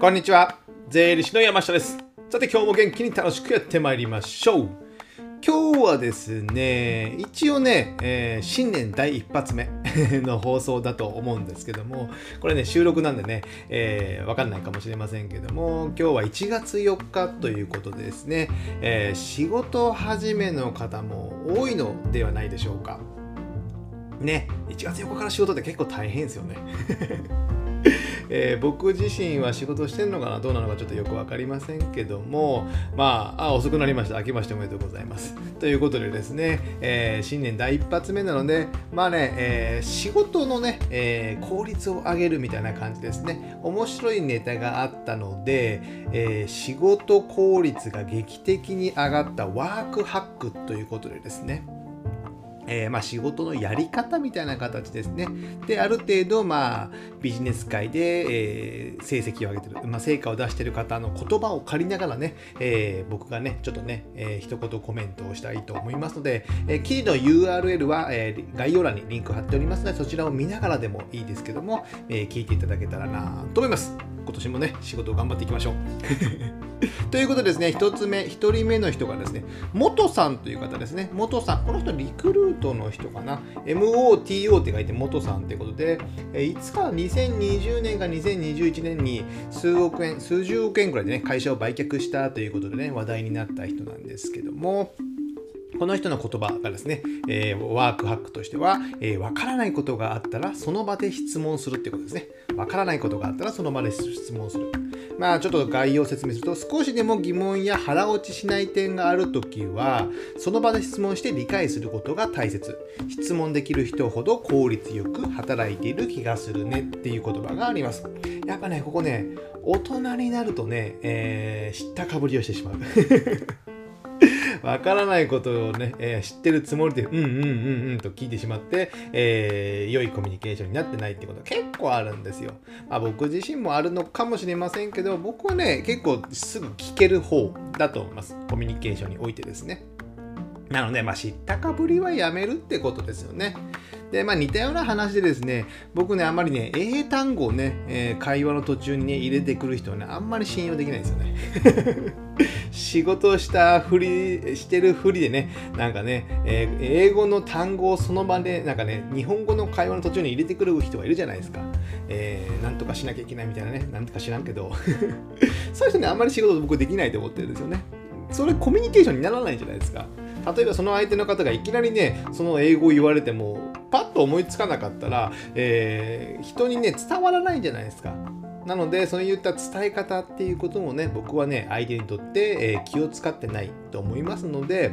こんにちは。税理士の山下です。さて今日も元気に楽しくやってまいりましょう。今日はですね一応ね、えー、新年第一発目 の放送だと思うんですけどもこれね収録なんでね、えー、わかんないかもしれませんけども今日は1月4日ということでですね、えー、仕事始めの方も多いのではないでしょうか。ね1月4日から仕事って結構大変ですよね。えー、僕自身は仕事してるのかなどうなのかちょっとよく分かりませんけどもまああ遅くなりました。明けましておめでとうございます。ということでですね、えー、新年第一発目なのでまあね、えー、仕事のね、え効率を上げるみたいな感じですね。面白いネタがあったので、え仕事効率が劇的に上がったワークハックということでですね。えー、まあ、仕事のやり方みたいな形ですね。で、ある程度、まあ、ビジネス界で、えー、成績を上げてる、まあ、成果を出してる方の言葉を借りながらね、えー、僕がね、ちょっとね、えー、一言コメントをしたいと思いますので、えー、記事の URL は、えー、概要欄にリンク貼っておりますので、そちらを見ながらでもいいですけども、えー、聞いていただけたらなと思います。今年もね、仕事を頑張っていきましょう。ということでですね、1つ目、1人目の人がですね、元さんという方ですね。元さん、この人リクルートの人かな。MOTO って書いて元さんということで、いつか2020年か2021年に数億円、数十億円ぐらいでね、会社を売却したということでね、話題になった人なんですけども、この人の言葉がですね、えー、ワークハックとしては、えー、わからないことがあったらその場で質問するってことですね。わからないことがあったらその場で質問する。まあちょっと概要を説明すると少しでも疑問や腹落ちしない点があるときはその場で質問して理解することが大切。質問できる人ほど効率よく働いている気がするねっていう言葉があります。やっぱね、ここね、大人になるとね、えー、知ったかぶりをしてしまう。わからないことをね、えー、知ってるつもりで、うんうんうんうんと聞いてしまって、えー、良いコミュニケーションになってないってことが結構あるんですよ。まあ、僕自身もあるのかもしれませんけど、僕はね、結構すぐ聞ける方だと思います。コミュニケーションにおいてですね。なので、まあ、知ったかぶりはやめるってことですよね。で、まあ、似たような話でですね、僕ね、あんまりね、英単語をね、えー、会話の途中にね、入れてくる人はね、あんまり信用できないんですよね。仕事したふり、してるふりでね、なんかね、えー、英語の単語をその場で、なんかね、日本語の会話の途中に入れてくる人がいるじゃないですか。えー、なんとかしなきゃいけないみたいなね、なんとか知らんけど、そういう人ね、あんまり仕事僕できないと思ってるんですよね。それコミュニケーションにならないじゃないですか。例えばその相手の方がいきなりねその英語を言われてもパッと思いつかなかったら、えー、人にね伝わらないじゃないですか。なのでそういった伝え方っていうこともね僕はね相手にとって、気を使ってないと思いますので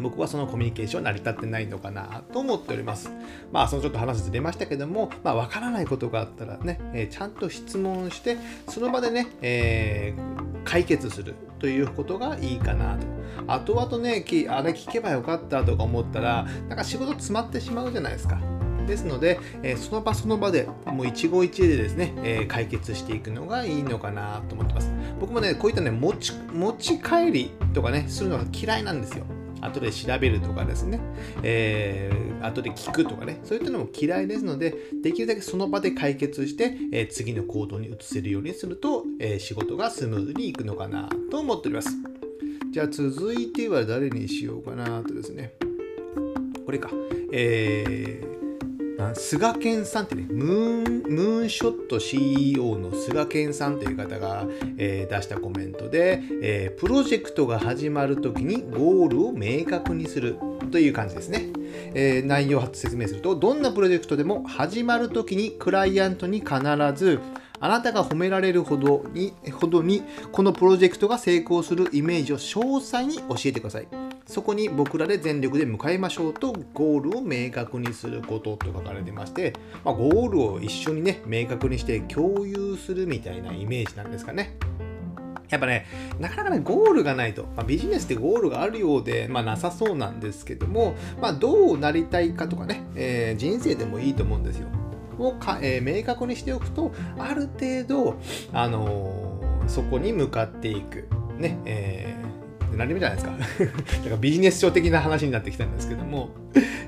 僕はそのコミュニケーション成り立ってないのかなと思っております。まあ、そのちょっと話ずれましたけども、まあ、わからないことがあったらね、ちゃんと質問して、その場でね、えー、解決するということがいいかなと。後々ね、あれ聞けばよかったとか思ったら、なんか仕事詰まってしまうじゃないですか。ですので、え、その場その場でもう一期一会でですね、え、解決していくのがいいのかなと思ってます。僕もね、こういったね、持ち持ち帰りとかね、するのが嫌いなんですよ。後で調べるとかですね、えー、後で聞くとかね、そういったのも嫌いですので、できるだけその場で解決して、えー、次の行動に移せるようにすると、えー、仕事がスムーズにいくのかなと思っております。じゃあ続いては誰にしようかなとですね、これか、えー、菅健さんってね、ムーン、ムーンショット CEO の菅健さんという方が、えー、出したコメントで、えー、プロジェクトが始まるときにゴールを明確にするという感じですね。えー、内容を説明すると、どんなプロジェクトでも始まるときにクライアントに必ずあなたが褒められるほどにほどにこのプロジェクトが成功するイメージを詳細に教えてください。そこに僕らで全力で向かいましょうとゴールを明確にすることと書かれてまして、まあ、ゴールを一緒にね明確にして共有するみたいなイメージなんですかね。やっぱね、なかなかね、ゴールがないと、まあ、ビジネスってゴールがあるようで、まあ、なさそうなんですけども、まあ、どうなりたいかとかね、えー、人生でもいいと思うんですよ。をか、えー、明確にしておくと、ある程度、あのー、そこに向かっていく。ね、えー何でもじゃないですか。なんかビジネス書的な話になってきたんですけども、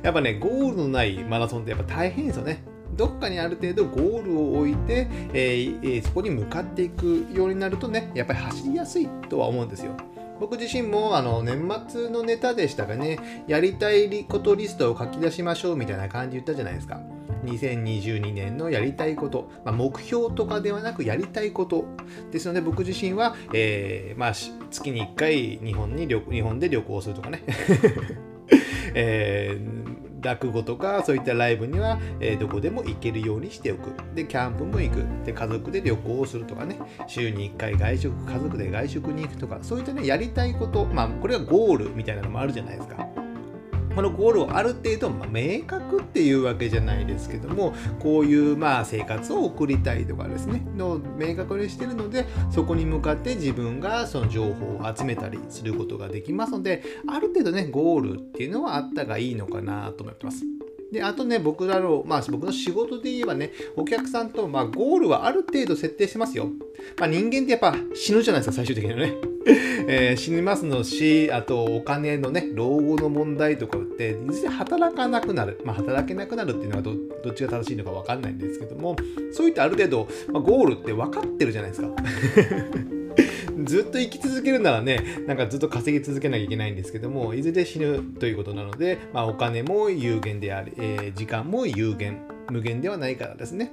やっぱね、ゴールのないマラソンってやっぱ大変ですよね。どっかにある程度ゴールを置いて、えー、そこに向かっていくようになるとねやっぱり走りやすいとは思うんですよ。僕自身もあの年末のネタでしたがね、やりたいことリストを書き出しましょうみたいな感じ言ったじゃないですか。2022年のやりたいこと、まあ、目標とかではなくやりたいことですので僕自身は、えー、まあ、月に1回日本に日本で旅行するとかね、えー落語とかそういったライブには、えー、どこでも行けるようにしておく。で、キャンプも行く。で、家族で旅行をするとかね、週に1回外食、家族で外食に行くとか、そういったね、やりたいこと、まあ、これがゴールみたいなのもあるじゃないですか。このゴールをある程度、まあ、明確っていうわけじゃないですけどもこういうまあ生活を送りたいとかですねの明確にしてるのでそこに向かって自分がその情報を集めたりすることができますのである程度ねゴールっていうのはあったがいいのかなと思ってます。で、あとね、僕らの、まあ僕の仕事で言えばね、お客さんと、まあゴールはある程度設定してますよ。まあ人間ってやっぱ死ぬじゃないですか、最終的にはね。えー、死にますのし、あとお金のね、老後の問題とかって、いずれ働かなくなる。まあ働けなくなるっていうのはどどっちが正しいのかわかんないんですけども、そういったある程度、まあ、ゴールって分かってるじゃないですか。ずっと生き続けるならね、なんかずっと稼ぎ続けなきゃいけないんですけども、いずれ死ぬということなので、まあ、お金も有限であり、えー、時間も有限、無限ではないからですね。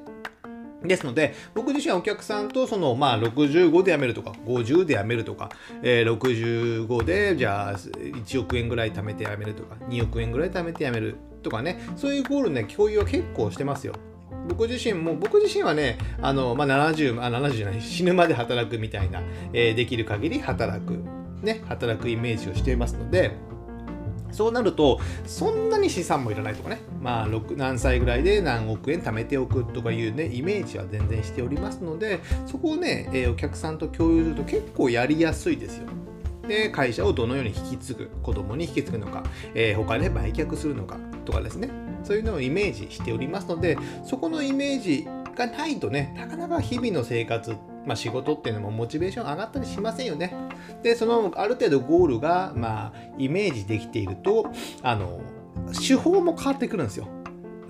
ですので、僕自身はお客さんとその、まあ、65で辞めるとか、50で辞めるとか、えー、65で、じゃあ、1億円ぐらい貯めて辞めるとか、2億円ぐらい貯めて辞めるとかね、そういうゴールね、共有は結構してますよ。僕自身も、僕自身はね、あの、まあ、70、あ、70じゃない、死ぬまで働くみたいな、えー、できる限り働く、ね、働くイメージをしていますので、そうなると、そんなに資産もいらないとかね、まあ、何歳ぐらいで何億円貯めておくとかいうね、イメージは全然しておりますので、そこをね、え、お客さんと共有すると結構やりやすいですよ。で、会社をどのように引き継ぐ、子供に引き継ぐのか、えー、他で売却するのかとかですね、そういうのをイメージしておりますので、そこのイメージがないとね、なかなか日々の生活って、まあ、仕事っていうのもモチベーション上がったりしませんよね。で、そのある程度ゴールが、まあ、イメージできていると、あの、手法も変わってくるんですよ。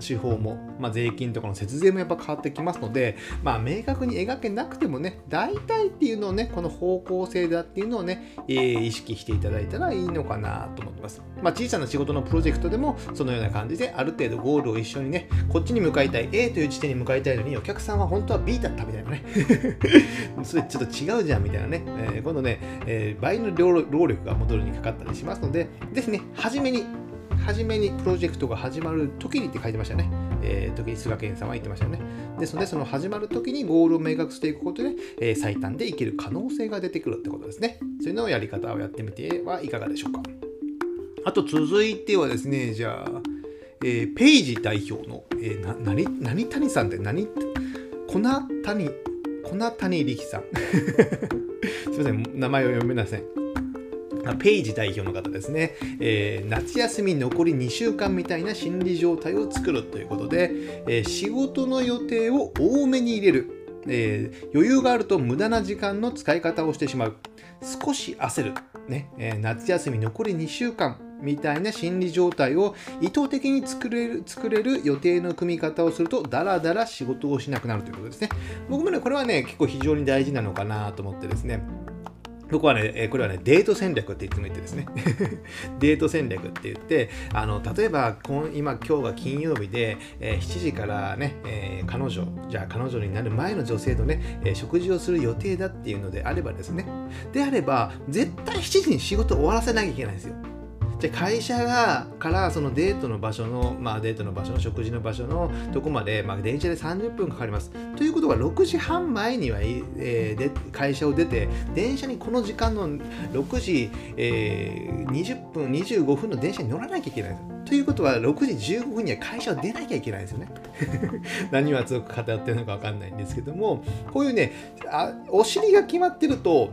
手法も、まあ、税金とかの節税もやっぱ変わってきますので、まあ、明確に描けなくてもね、大体っていうのをね、この方向性だっていうのをね、えー、意識していただいたらいいのかなと思ってます。まあ、小さな仕事のプロジェクトでも、そのような感じで、ある程度ゴールを一緒にね、こっちに向かいたい、A という地点に向かいたいのに、お客さんは本当は B だったみたいなね。それちょっと違うじゃんみたいなね。えー、今度ね、えー、倍の労力が戻るにかかったりしますので、ぜひね、初めに初めにプロジェクトが始まる時にって書いてましたね。えー、時に菅健さんは言ってましたよね。ですので、その始まる時にゴールを明確していくことで、えー、最短でいける可能性が出てくるってことですね。そういうのをやり方をやってみてはいかがでしょうか。あと続いてはですね、じゃあ、えー、ペイジ代表の、えー、な何何谷さんって何粉谷、粉谷力さん。すいません、名前を読めません。ペイジ代表の方ですね、えー、夏休み残り2週間みたいな心理状態を作るということで、えー、仕事の予定を多めに入れる、えー、余裕があると無駄な時間の使い方をしてしまう。少し焦る、ね。え夏休み残り2週間みたいな心理状態を意図的に作れる作れる予定の組み方をするとダラダラ仕事をしなくなるということですね。僕もねこれはね結構非常に大事なのかなと思ってですね。僕はね、これはね、デート戦略っていつも言ってですね。デート戦略って言って、あの、例えば、今、今日が金曜日で、えー、7時からね、えー、彼女、じゃあ彼女になる前の女性とね、えー、食事をする予定だっていうのであればですね、であれば、絶対7時に仕事を終わらせなきゃいけないんですよ。じゃ会社がからそのデートの場所の、まあ、デートの場所の食事の場所のとこまで、まあ、電車で30分かかります。ということは6時半前には、えー、で会社を出て電車にこの時間の6時、えー、20分25分の電車に乗らなきゃいけないということは6時15分には会社を出なきゃいけないんですよね。何を熱く語ってるのか分かんないんですけどもこういうねあお尻が決まってると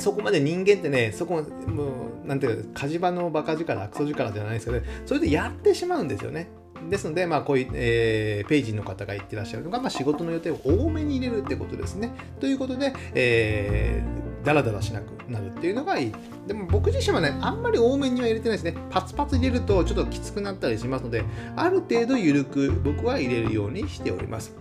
そこまで人間ってね、そこ、もう、なんていうか、火事場のバカ力、クソ力じゃないですけど、それでやってしまうんですよね。ですので、まあ、こういう、えー、ページの方が言ってらっしゃるのが、まあ、仕事の予定を多めに入れるってことですね。ということで、えダラダラしなくなるっていうのがいいでも僕自身はねあんまり多めには入れてないですねパツパツ入れるとちょっときつくなったりしますのである程度緩く僕は入れるようにしております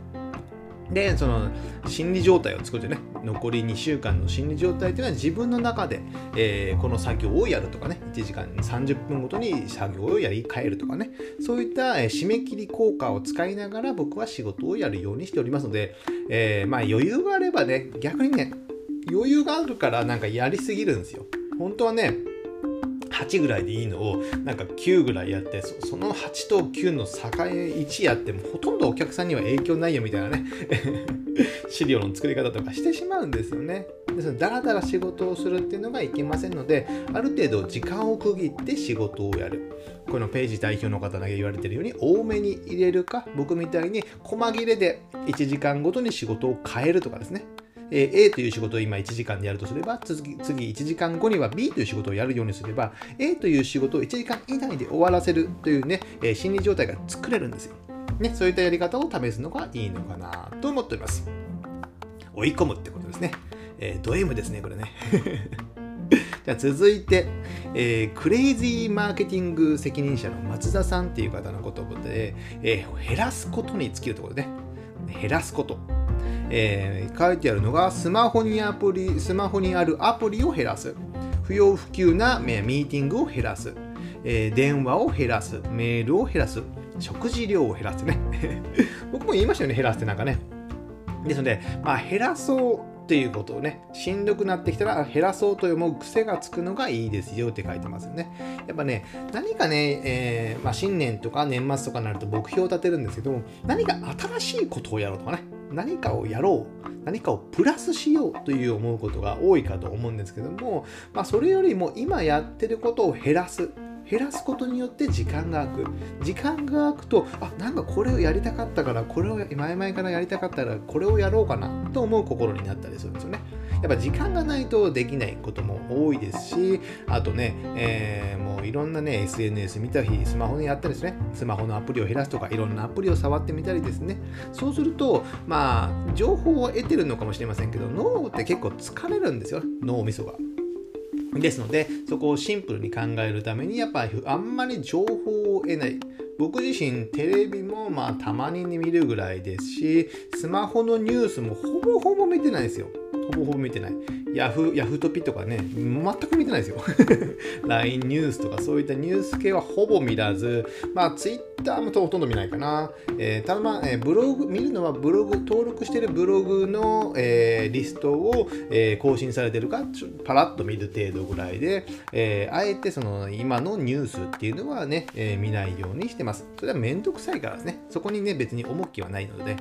で、その心理状態を作ってね、残り2週間の心理状態というのは自分の中で、えー、この作業をやるとかね、1時間30分ごとに作業をやり替えるとかね、そういった、え、締め切り効果を使いながら僕は仕事をやるようにしておりますので、えー、まあ余裕があればね、逆にね、余裕があるからなんかやりすぎるんですよ。本当はね、8ぐらいでいいのをなんか9ぐらいやってその8と9の境1やってもほとんどお客さんには影響ないよみたいなね。資料の作り方とかしてしまうんですよね。ですのでだらだら仕事をするっていうのがいけませんのである程度時間を区切って仕事をやる。このページ代表の方だけ言われてるように多めに入れるか僕みたいに細切れで1時間ごとに仕事を変えるとかですね。え A という仕事を今1時間でやるとすれば次次1時間後には B という仕事をやるようにすれば A という仕事を1時間以内で終わらせるというね、え心理状態が作れるんですよ。ね、そういったやり方を試すのがいいのかなと思っております。追い込むってことですね。えー、ド M ですね、これね。じゃあ続いて、えー、クレイジーマーケティング責任者の松田さんっていう方の言葉で、えー、減らすことに尽きるところでね。減らすこと。えー、書いてあるのがスマホにアプリスマホにあるアプリを減らす。不要不急なミーティングを減らす、えー、電話を減らす。メールを減らす。食事量を減らすね。僕も言いましたよね減らすってなんかね。ですので、まあ、減らそうっていうことをね、しんどくなってきたら減らそうと思う癖がつくのがいいですよって書いてますよね。やっぱね、何かね、えー、まあ、新年とか年末とかになると目標を立てるんですけども、何か新しいことをやろうとかね、何かをやろう何かをプラスしようという思うことが多いかと思うんですけども、まあ、それよりも今やってることを減らす。減らすことによって時間が空く。時間が空くとあなんかこれをやりたかったからこれを前々からやりたかったらこれをやろうかなと思う心になったりするんですよね。やっぱ時間がないとできないことも多いですしあとね、えー、もういろんなね SNS 見たりスマホにやったりですね。スマホのアプリを減らすとかいろんなアプリを触ってみたりですね。そうするとまあ情報を得てるのかもしれませんけど脳って結構疲れるんですよ。脳みそが。ですので、そこをシンプルに考えるために、やっぱあんまり情報を得ない。僕自身テレビもまあたまに見るぐらいですし、スマホのニュースもほぼほぼ見てないですよ。ほぼほぼ見てない。ヤフ、ヤフトピとかね、全く見てないですよ。LINE ニュースとかそういったニュース系はほぼ見らず、まあ Twitter もほとんど見ないかな。えー、ただまあ、えー、ブログ、見るのはブログ、登録してるブログの、えー、リストを、えー、更新されてるか、ちょパラッと見る程度ぐらいで、えー、あえてその今のニュースっていうのはね、えー、見ないようにしてます。それはめんどくさいからですね。そこにね、別に重きはないので。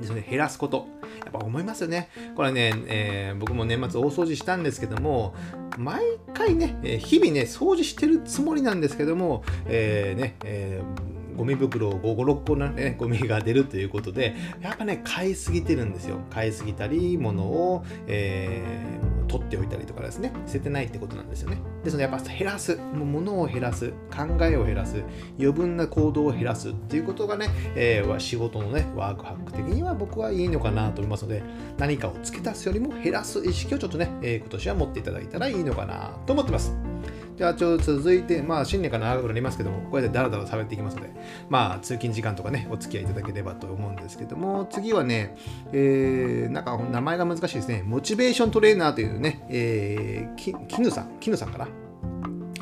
ですね、減らすこと。やっぱ思いますよね。これね、えー、僕も年末大掃除したんですけども、毎回ね、日々ね、掃除してるつもりなんですけども、えー、ね、えーゴミ袋を5、5、6個のね、ゴミが出るということで、やっぱね、買いすぎてるんですよ。買いすぎたり、物を、えー、取っておいたりとかですね、捨ててないってことなんですよね。ですので、やっぱ減らす、もう物を減らす、考えを減らす、余分な行動を減らすっていうことがね、えー、仕事のね、ワークハック的には僕はいいのかなと思いますので、何かを付け足すよりも減らす意識をちょっとね、えー、今年は持っていただいたらいいのかなと思ってます。じゃあ、ちょっと続いて、まあ、新年から長くなりますけども、こうやってダラダラ喋っていきますので、まあ、通勤時間とかね、お付き合いいただければと思うんですけども、次はね、えー、なんか名前が難しいですね、モチベーショントレーナーというね、えー、き絹さん、絹さんかな。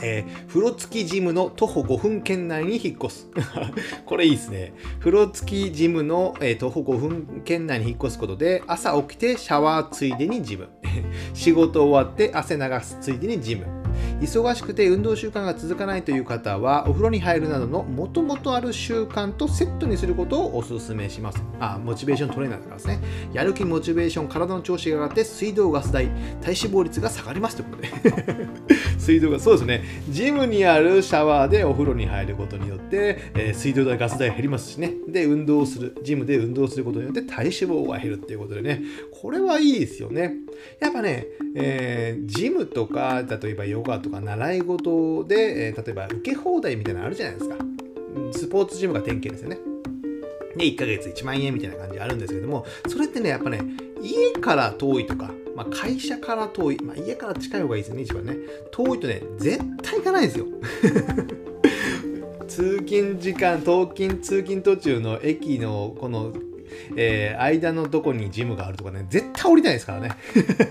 えー、風呂付きジムの徒歩5分圏内に引っ越す。これいいですね。風呂付きジムの、えー、徒歩5分圏内に引っ越すことで、朝起きてシャワーついでにジム。仕事終わって汗流すついでにジム。忙しくて運動習慣が続かないという方はお風呂に入るなどのもともとある習慣とセットにすることをお勧めします。あモチベーショントレーナーとかですね。やる気モチベーション体の調子が上がって水道ガス代体脂肪率が下がりますということで。水道がそうですねジムにあるシャワーでお風呂に入ることによって、えー、水道代ガス代減りますしねで運動するジムで運動することによって体脂肪が減るっていうことでねこれはいいですよねやっぱね、えー、ジムとか例えばヨガとか習い事で、えー、例えば受け放題みたいなのあるじゃないですか。スポーツジムが典型ですよね。で、1ヶ月1万円みたいな感じあるんですけども、それってね、やっぱね、家から遠いとか、まあ、会社から遠い、まあ、家から近い方がいいですね、一番ね。遠いとね、絶対行かないんですよ。通勤時間、通勤、通勤途中の駅のこのえー、間のとこにジムがあるとかね、絶対降りないですからね。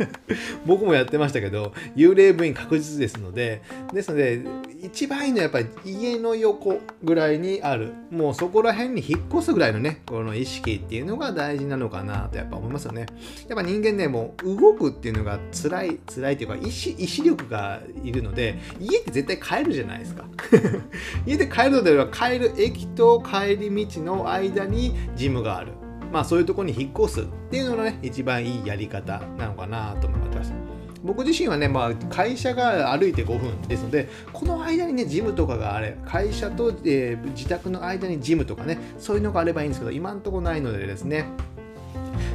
僕もやってましたけど、幽霊部員確実ですので、ですので、一番いいのはやっぱり家の横ぐらいにある、もうそこら辺に引っ越すぐらいのね、この意識っていうのが大事なのかなとやっぱ思いますよね。やっぱ人間ね、もう動くっていうのが辛い、辛いっていうか意志、意志力がいるので、家って絶対帰るじゃないですか。家で帰るのでは帰る駅と帰り道の間にジムがある。まあそういうとこに引っ越すっていうのがね、一番いいやり方なのかなと思います。僕自身はね、まあ、会社が歩いて5分ですので、この間にね、ジムとかがあれ、会社と、えー、自宅の間にジムとかね、そういうのがあればいいんですけど、今んとこないのでですね、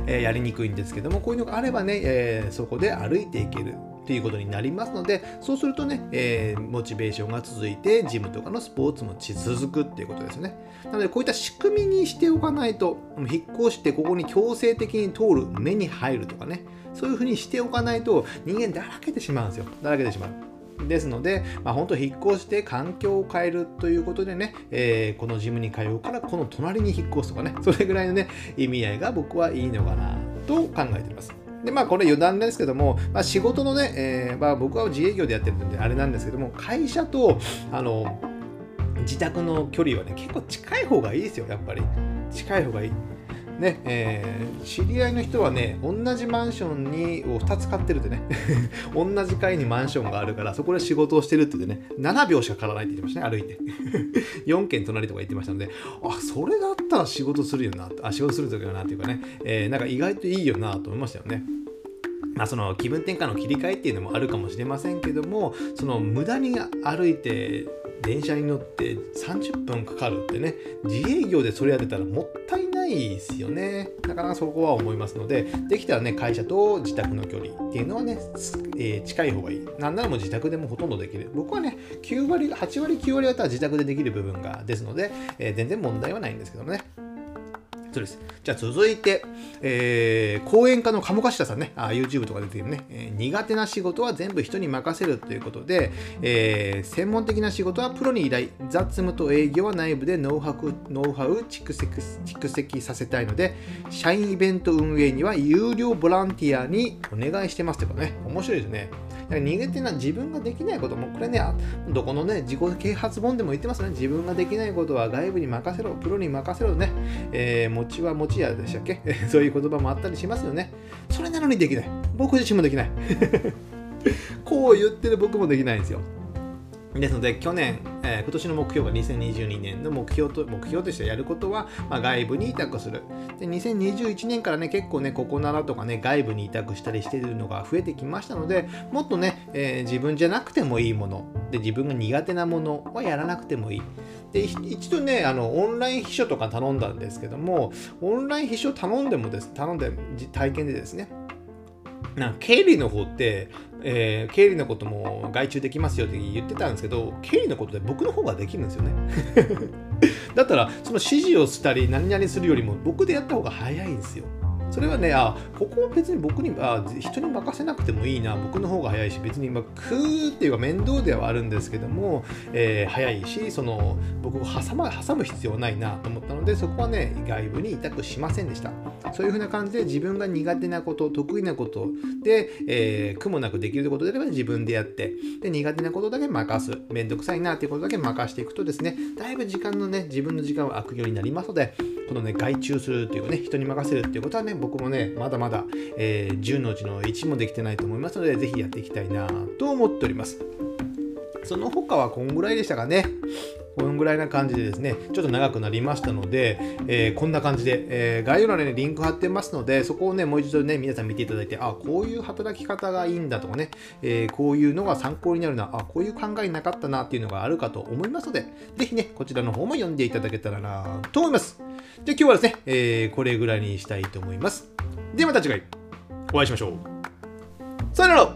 えー、やりにくいんですけども、こういうのがあればね、えー、そこで歩いていけるっていうことになりますので、そうするとね、えー、モチベーションが続いて、ジムとかのスポーツも続くっていうことですね。なので、こういった仕組みにしておかないと、引っ越してここに強制的に通る、目に入るとかね、そういうふうにしておかないと、人間だらけてしまうんですよ。だらけてしまう。ですので、まあ、本当引っ越して環境を変えるということでね、えー、このジムに通うからこの隣に引っ越すとかね、それぐらいのね、意味合いが僕はいいのかなと考えています。で、まあ、これ余談ですけども、まあ、仕事のね、えー、まあ、僕は自営業でやってるんで、あれなんですけども、会社と、あの、自宅の距離はね、結構近い方がいいですよ、やっぱり。近い方がいい。ねえー、知り合いの人はね、同じマンションにを2つ買ってるってね、同じ階にマンションがあるから、そこで仕事をしてるって言ってね、7秒しかかからないって言ってましたね、歩いて。4軒隣とか言ってましたので、あ、それだったら仕事するよな、あ、仕事するときはなっていうかね、えー、なんか意外といいよなと思いましたよね。まあ、その気分転換の切り替えっていうのもあるかもしれませんけどもその無駄に歩いて電車に乗って30分かかるってね自営業でそれやってたらもったいないですよね。なかなかそこは思いますのでできたらね会社と自宅の距離っていうのはね、えー、近い方がいい。なんならもう自宅でもほとんどできる。僕はね9割8割9割方は自宅でできる部分がですので、えー、全然問題はないんですけどもね。そうです。じゃあ続いて、えー、講演家の鴨頭さんね、あ YouTube とか出てるね、えー、苦手な仕事は全部人に任せるということで、えー、専門的な仕事はプロに依頼、雑務と営業は内部でノウハウノウハウ蓄積蓄積させたいので、社員イベント運営には有料ボランティアにお願いしてますということね、面白いですね。逃げてな自分ができないことも、これね、どこのね、自己啓発本でも言ってますね。自分ができないことは外部に任せろ、プロに任せろね。えー、餅は餅やでしたっけ？そういう言葉もあったりしますよね。それなのにできない。僕自身もできない。こう言ってる僕もできないんですよ。ですので、去年、えー、今年の目標が2022年の目標と目標としてやることは、まあ、外部に委託するで。2021年からね、結構ね、ここならとかね、外部に委託したりしているのが増えてきましたので、もっとね、えー、自分じゃなくてもいいもの、で自分が苦手なものはやらなくてもいい。で一度ねあのオンライン秘書とか頼んだんですけどもオンライン秘書頼んでもです頼んで体験でですねな経理の方ってえー、経理のことも外注できますよって言ってたんですけど、経理のことで僕の方ができるんですよね。だったら、その指示をしたり、何々するよりも僕でやった方が早いんですよ。それはね、あ、ここは別に僕に、あ、人に任せなくてもいいな、僕の方が早いし、別に、まあ、食うっていうか面倒ではあるんですけども、えー、早いし、その、僕を挟む、挟む必要ないなと思ったので、そこはね、外部に委託しませんでした。そういうふうな感じで自分が苦手なこと、得意なことで、えー、苦もなくできることであれば自分でやって、で、苦手なことだけ任す。めんどくさいなっていうことだけ任していくとですね、だいぶ時間のね、自分の時間は空くようになりますので、このね、外注するっていうね、人に任せるっていうことはね、僕もね、まだまだ、えー、10のうちの1もできてないと思いますので、ぜひやっていきたいなと思っております。その他はこんぐらいでしたかね。このぐらいな感じでですね、ちょっと長くなりましたので、えー、こんな感じで、えー、概要欄に、ね、リンク貼ってますので、そこをね、もう一度ね、皆さん見ていただいて、あ、こういう働き方がいいんだとかね、えー、こういうのが参考になるな、あ、こういう考えなかったなっていうのがあるかと思いますので、ぜひね、こちらの方も読んでいただけたらなと思います。じゃあ今日はですね、えこれぐらいにしたいと思います。ではまた次回、お会いしましょう。さよなら